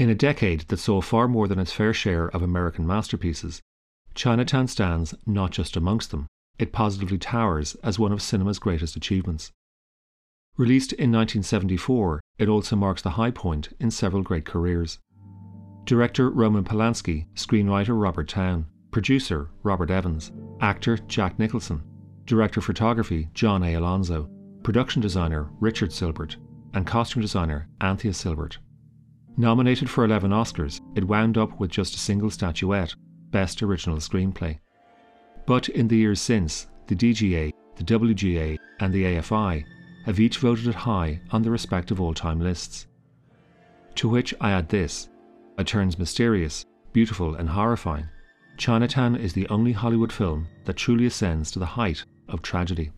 In a decade that saw far more than its fair share of American masterpieces, Chinatown stands not just amongst them, it positively towers as one of cinema's greatest achievements. Released in 1974, it also marks the high point in several great careers. Director Roman Polanski, screenwriter Robert Towne, producer Robert Evans, actor Jack Nicholson, director of photography John A. Alonzo, production designer Richard Sylbert, and costume designer Anthea Sylbert. Nominated for 11 Oscars, it wound up with just a single statuette, Best Original Screenplay. But in the years since, the DGA, the WGA, and the AFI have each voted it high on their respective all time lists. To which I add this it turns mysterious, beautiful, and horrifying. Chinatown is the only Hollywood film that truly ascends to the height of tragedy.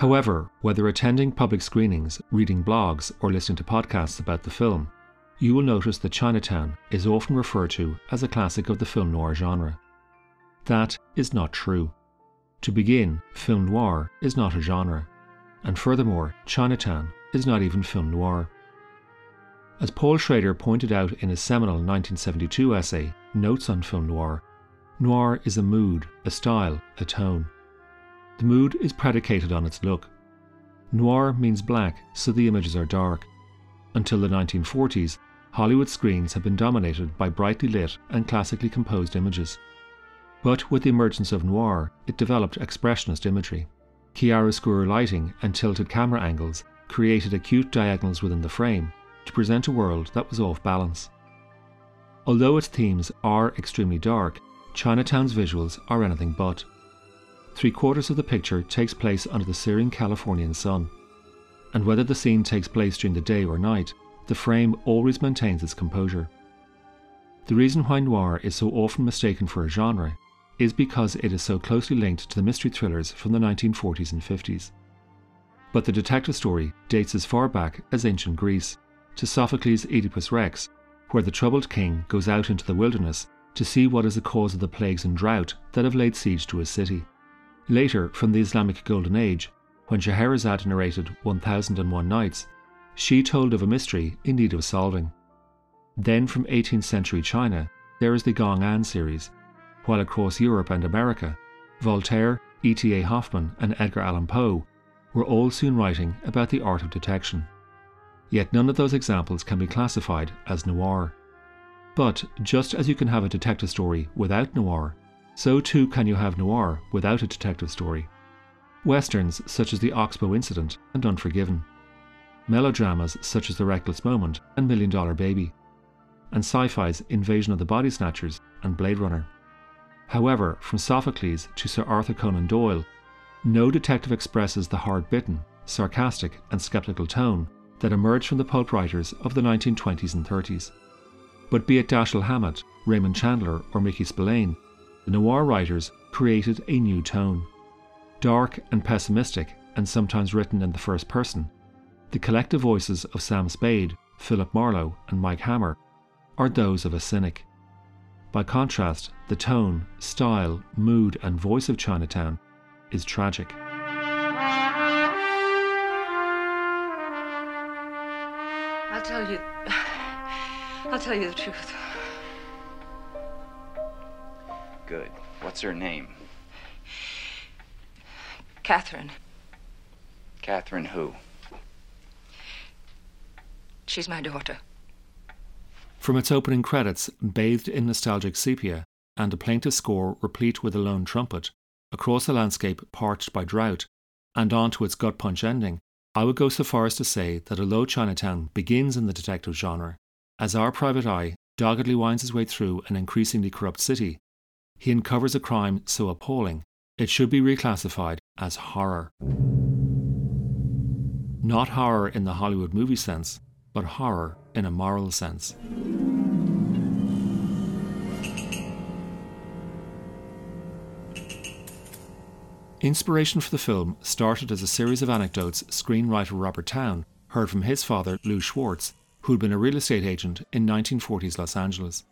However, whether attending public screenings, reading blogs, or listening to podcasts about the film, you will notice that Chinatown is often referred to as a classic of the film noir genre. That is not true. To begin, film noir is not a genre, and furthermore, Chinatown is not even film noir. As Paul Schrader pointed out in his seminal 1972 essay, Notes on Film Noir, noir is a mood, a style, a tone. The mood is predicated on its look. Noir means black, so the images are dark. Until the 1940s, Hollywood screens have been dominated by brightly lit and classically composed images. But with the emergence of noir, it developed expressionist imagery. Chiaroscuro lighting and tilted camera angles created acute diagonals within the frame to present a world that was off balance. Although its themes are extremely dark, Chinatown's visuals are anything but. Three quarters of the picture takes place under the searing Californian sun. And whether the scene takes place during the day or night, the frame always maintains its composure. The reason why noir is so often mistaken for a genre is because it is so closely linked to the mystery thrillers from the 1940s and 50s. But the detective story dates as far back as ancient Greece, to Sophocles' Oedipus Rex, where the troubled king goes out into the wilderness to see what is the cause of the plagues and drought that have laid siege to his city. Later, from the Islamic Golden Age, when Scheherazade narrated 1001 Nights, she told of a mystery in need of solving. Then, from 18th century China, there is the Gong An series, while across Europe and America, Voltaire, E.T.A. Hoffmann, and Edgar Allan Poe were all soon writing about the art of detection. Yet none of those examples can be classified as noir. But just as you can have a detective story without noir, so too can you have noir without a detective story. Westerns such as The Oxbow Incident and Unforgiven. Melodramas such as The Reckless Moment and Million Dollar Baby. And sci fi's Invasion of the Body Snatchers and Blade Runner. However, from Sophocles to Sir Arthur Conan Doyle, no detective expresses the hard bitten, sarcastic, and skeptical tone that emerged from the pulp writers of the 1920s and 30s. But be it Dashiell Hammett, Raymond Chandler, or Mickey Spillane, the noir writers created a new tone. Dark and pessimistic, and sometimes written in the first person, the collective voices of Sam Spade, Philip Marlowe, and Mike Hammer are those of a cynic. By contrast, the tone, style, mood, and voice of Chinatown is tragic. I'll tell you. I'll tell you the truth. Good. What's her name? Catherine. Catherine who? She's my daughter. From its opening credits, bathed in nostalgic sepia, and a plaintive score replete with a lone trumpet, across a landscape parched by drought, and on to its gut punch ending, I would go so far as to say that although Chinatown begins in the detective genre, as our private eye doggedly winds his way through an increasingly corrupt city, he uncovers a crime so appalling it should be reclassified as horror. Not horror in the Hollywood movie sense, but horror in a moral sense. Inspiration for the film started as a series of anecdotes screenwriter Robert Towne heard from his father, Lou Schwartz, who had been a real estate agent in 1940s Los Angeles.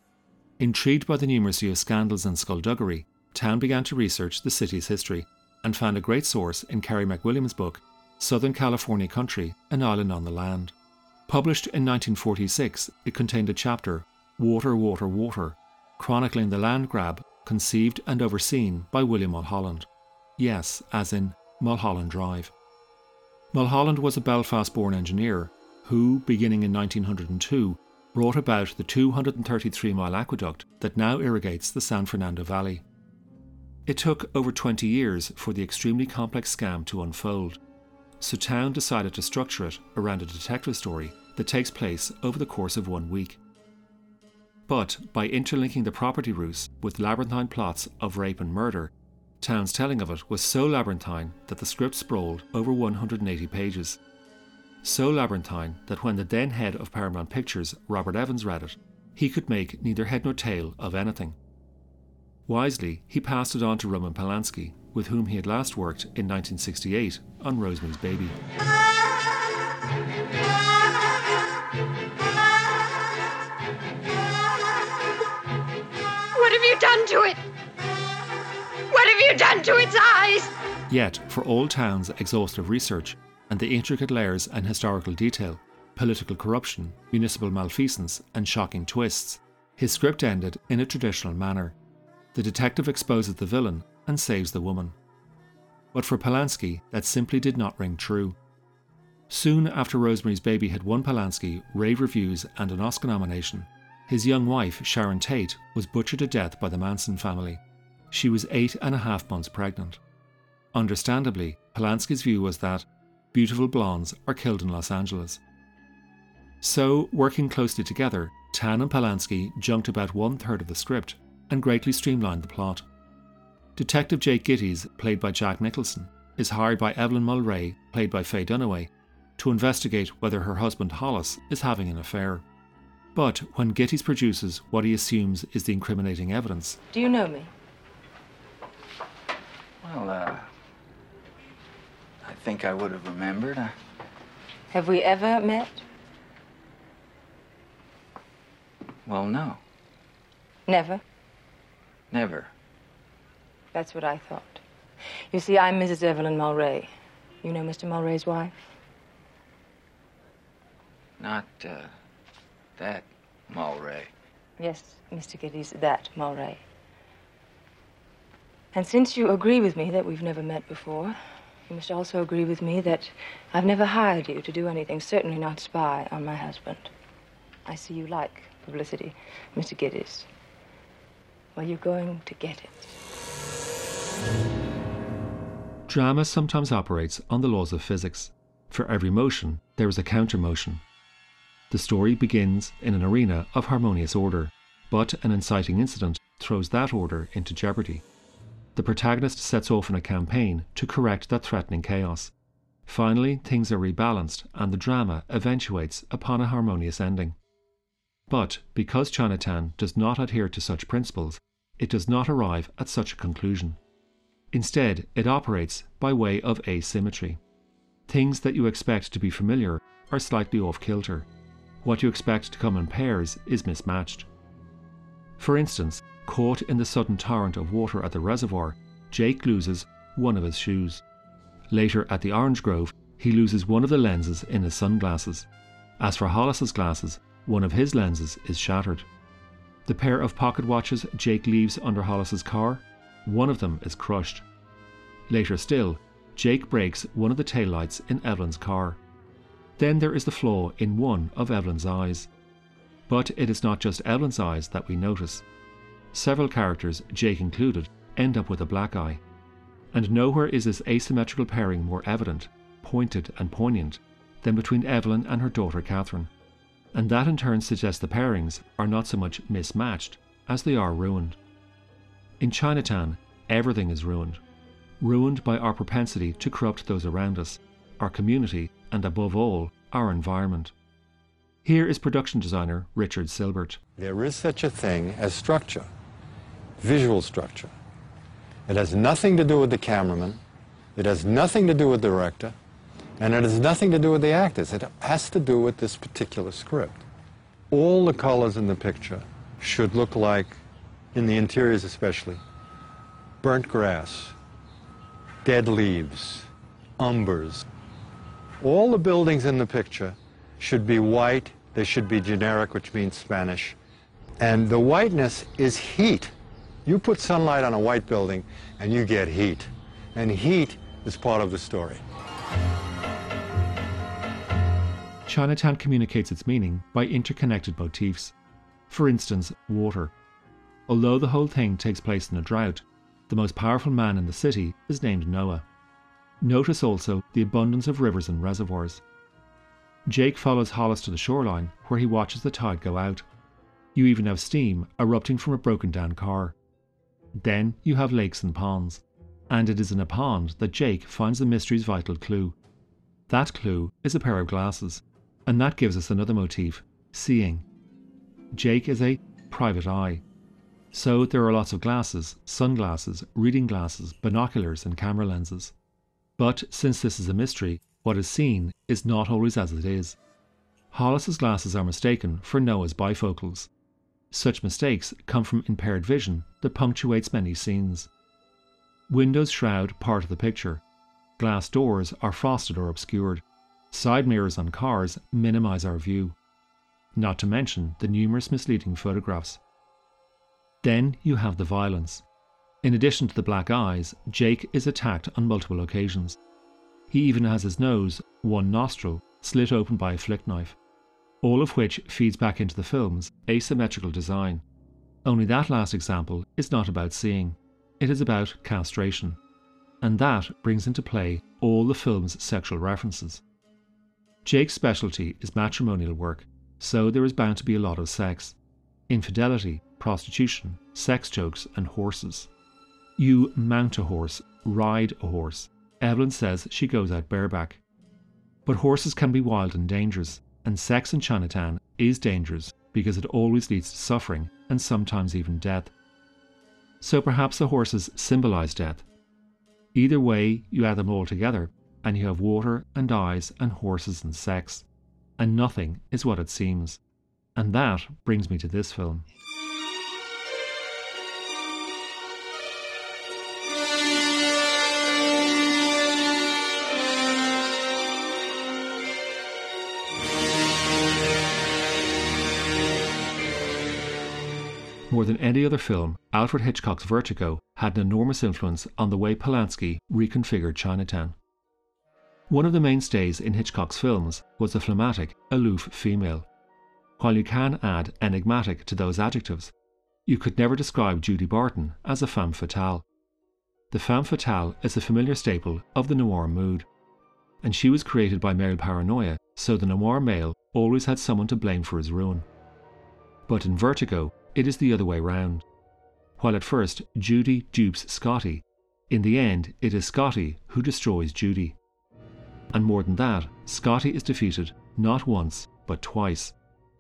Intrigued by the numeracy of scandals and skullduggery, Towne began to research the city's history and found a great source in Carey McWilliams' book, Southern California Country An Island on the Land. Published in 1946, it contained a chapter, Water, Water, Water, chronicling the land grab conceived and overseen by William Mulholland. Yes, as in Mulholland Drive. Mulholland was a Belfast born engineer who, beginning in 1902, brought about the 233 mile aqueduct that now irrigates the San Fernando Valley. It took over 20 years for the extremely complex scam to unfold, so Towne decided to structure it around a detective story that takes place over the course of one week. But by interlinking the property ruse with labyrinthine plots of rape and murder, Towne's telling of it was so labyrinthine that the script sprawled over 180 pages. So labyrinthine that when the then head of Paramount Pictures, Robert Evans, read it, he could make neither head nor tail of anything. Wisely, he passed it on to Roman Polanski, with whom he had last worked in 1968 on Rosemary's Baby. What have you done to it? What have you done to its eyes? Yet, for Old Towne's exhaustive research and the intricate layers and historical detail, political corruption, municipal malfeasance, and shocking twists, his script ended in a traditional manner. The detective exposes the villain and saves the woman. But for Polanski, that simply did not ring true. Soon after Rosemary's Baby had won Polanski rave reviews and an Oscar nomination, his young wife, Sharon Tate, was butchered to death by the Manson family. She was eight and a half months pregnant. Understandably, Polanski's view was that beautiful blondes are killed in Los Angeles. So, working closely together, Towne and Polanski junked about one third of the script and greatly streamlined the plot. Detective Jake Gittes, played by Jack Nicholson, is hired by Evelyn Mulwray, played by Faye Dunaway, to investigate whether her husband Hollis is having an affair. But when Gittes produces what he assumes is the incriminating evidence, Do you know me? Well, uh. I think I would have remembered. Uh, Have we ever met? well, no. Never. Never. That's what I thought. You see, I'm Mrs. Evelyn Mulwray. You know Mr. Mulwray's wife? Not, uh. That Mulwray. Yes, Mr. Gittes, that Mulwray. And since you agree with me that we've never met before, you must also agree with me that I've never hired you to do anything, certainly not spy on my husband. I see you like publicity, Mr. Gittes. Well, you're going to get it. drama sometimes operates on the laws of physics. For every motion, there is a counter motion. The story begins in an arena of harmonious order, but an inciting incident throws that order into jeopardy. The protagonist sets off on a campaign to correct that threatening chaos. Finally, things are rebalanced and the drama eventuates upon a harmonious ending. But because Chinatown does not adhere to such principles, it does not arrive at such a conclusion. Instead, it operates by way of asymmetry. Things that you expect to be familiar are slightly off kilter. What you expect to come in pairs is mismatched. For instance, caught in the sudden torrent of water at the reservoir, Jake loses one of his shoes. Later at the orange grove, he loses one of the lenses in his sunglasses. As for Hollis's glasses, one of his lenses is shattered. The pair of pocket watches Jake leaves under Hollis's car, one of them is crushed. Later still, Jake breaks one of the taillights in Evelyn's car. Then there is the flaw in one of Evelyn's eyes. But it is not just Evelyn's eyes that we notice. Several characters, Jake included, end up with a black eye. And nowhere is this asymmetrical pairing more evident, pointed, and poignant than between Evelyn and her daughter Catherine. And that in turn suggests the pairings are not so much mismatched as they are ruined. In Chinatown, everything is ruined. Ruined by our propensity to corrupt those around us, our community, and above all, our environment. Here is production designer Richard Sylbert. There is such a thing as structure, visual structure. It has nothing to do with the cameraman, it has nothing to do with the director, and it has nothing to do with the actors. It has to do with this particular script. All the colors in the picture should look like, in the interiors especially, burnt grass, dead leaves, umbers. All the buildings in the picture should be white, they should be generic, which means Spanish. And the whiteness is heat. You put sunlight on a white building and you get heat. And heat is part of the story. Chinatown communicates its meaning by interconnected motifs. For instance, water. Although the whole thing takes place in a drought, the most powerful man in the city is named Noah. Notice also the abundance of rivers and reservoirs. Jake follows Hollis to the shoreline, where he watches the tide go out. You even have steam erupting from a broken down car. Then you have lakes and ponds, and it is in a pond that Jake finds the mystery's vital clue. That clue is a pair of glasses, and that gives us another motif seeing. Jake is a private eye. So there are lots of glasses, sunglasses, reading glasses, binoculars, and camera lenses. But since this is a mystery, what is seen is not always as it is. Hollis's glasses are mistaken for Noah's bifocals. Such mistakes come from impaired vision that punctuates many scenes. Windows shroud part of the picture. Glass doors are frosted or obscured. Side mirrors on cars minimize our view. Not to mention the numerous misleading photographs. Then you have the violence. In addition to the black eyes, Jake is attacked on multiple occasions. He even has his nose, one nostril, slit open by a flick knife. All of which feeds back into the film's asymmetrical design. Only that last example is not about seeing, it is about castration. And that brings into play all the film's sexual references. Jake's specialty is matrimonial work, so there is bound to be a lot of sex. Infidelity, prostitution, sex jokes, and horses. You mount a horse, ride a horse. Evelyn says she goes out bareback. But horses can be wild and dangerous, and sex in Chinatown is dangerous because it always leads to suffering and sometimes even death. So perhaps the horses symbolize death. Either way, you add them all together, and you have water and eyes and horses and sex. And nothing is what it seems. And that brings me to this film. More than any other film, Alfred Hitchcock's Vertigo had an enormous influence on the way Polanski reconfigured Chinatown. One of the mainstays in Hitchcock's films was the phlegmatic, aloof female. While you can add enigmatic to those adjectives, you could never describe Judy Barton as a femme fatale. The femme fatale is a familiar staple of the noir mood, and she was created by male paranoia, so the noir male always had someone to blame for his ruin. But in Vertigo, it is the other way round. While at first Judy dupes Scotty, in the end it is Scotty who destroys Judy. And more than that, Scotty is defeated not once, but twice,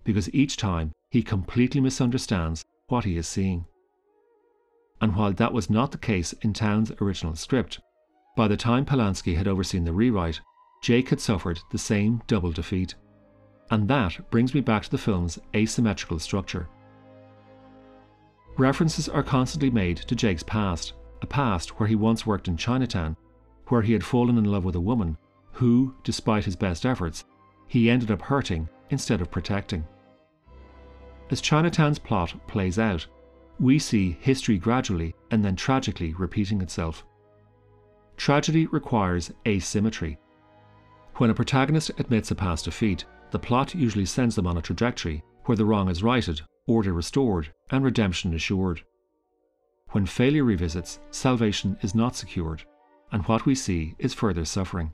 because each time he completely misunderstands what he is seeing. And while that was not the case in Towne's original script, by the time Polanski had overseen the rewrite, Jake had suffered the same double defeat. And that brings me back to the film's asymmetrical structure. References are constantly made to Jake's past, a past where he once worked in Chinatown, where he had fallen in love with a woman who, despite his best efforts, he ended up hurting instead of protecting. As Chinatown's plot plays out, we see history gradually and then tragically repeating itself. Tragedy requires asymmetry. When a protagonist admits a past defeat, the plot usually sends them on a trajectory where the wrong is righted order restored, and redemption assured. When failure revisits, salvation is not secured, and what we see is further suffering.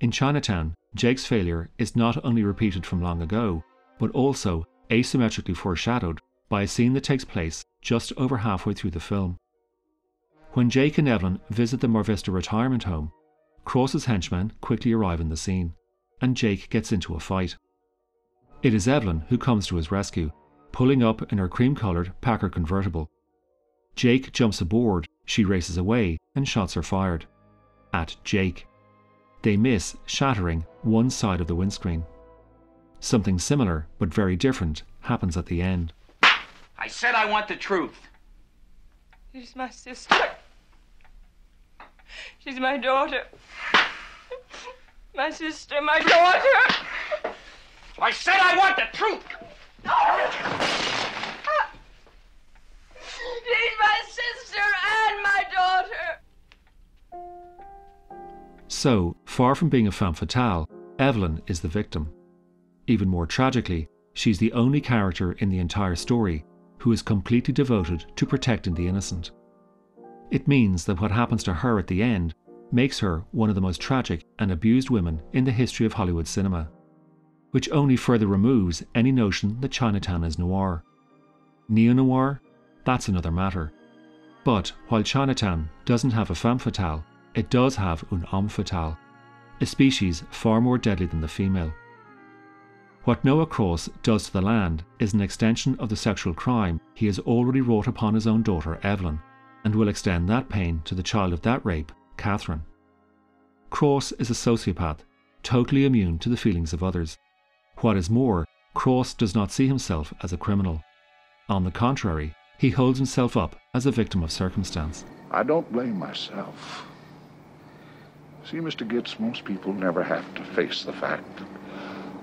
In Chinatown, Jake's failure is not only repeated from long ago, but also asymmetrically foreshadowed by a scene that takes place just over halfway through the film. When Jake and Evelyn visit the Mar Vista retirement home, Cross's henchmen quickly arrive in the scene, and Jake gets into a fight. It is Evelyn who comes to his rescue pulling up in her cream coloured Packard convertible. Jake jumps aboard, she races away, and shots are fired. At Jake. They miss, shattering one side of the windscreen. Something similar, but very different, happens at the end. I said I want the truth. She's my sister. She's my daughter. My sister, my daughter. I said I want the truth! She's my sister and my daughter. So, far from being a femme fatale, Evelyn is the victim. Even more tragically, she's the only character in the entire story who is completely devoted to protecting the innocent. It means that what happens to her at the end makes her one of the most tragic and abused women in the history of Hollywood cinema, which only further removes any notion that Chinatown is noir. Neo noir? That's another matter. But while Chinatown doesn't have a femme fatale, it does have un homme fatale, a species far more deadly than the female. What Noah Cross does to the land is an extension of the sexual crime he has already wrought upon his own daughter Evelyn, and will extend that pain to the child of that rape, Catherine. Cross is a sociopath, totally immune to the feelings of others. What is more, Cross does not see himself as a criminal. On the contrary, he holds himself up as a victim of circumstance. I don't blame myself. See, Mr. Gittes, most people never have to face the fact that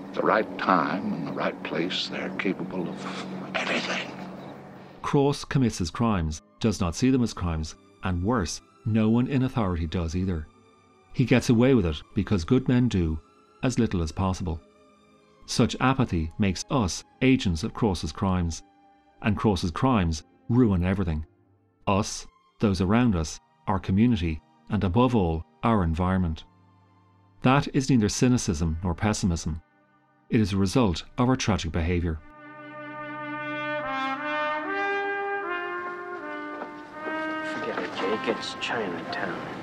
at the right time and the right place, they're capable of anything. Cross commits his crimes, does not see them as crimes, and worse, no one in authority does either. He gets away with it because good men do as little as possible. Such apathy makes us agents of Cross's crimes, and Cross's crimes ruin everything us, those around us, our community, and above all, our environment. That is neither cynicism nor pessimism. It is a result of our tragic behaviour. Forget it, Jake. It's Chinatown.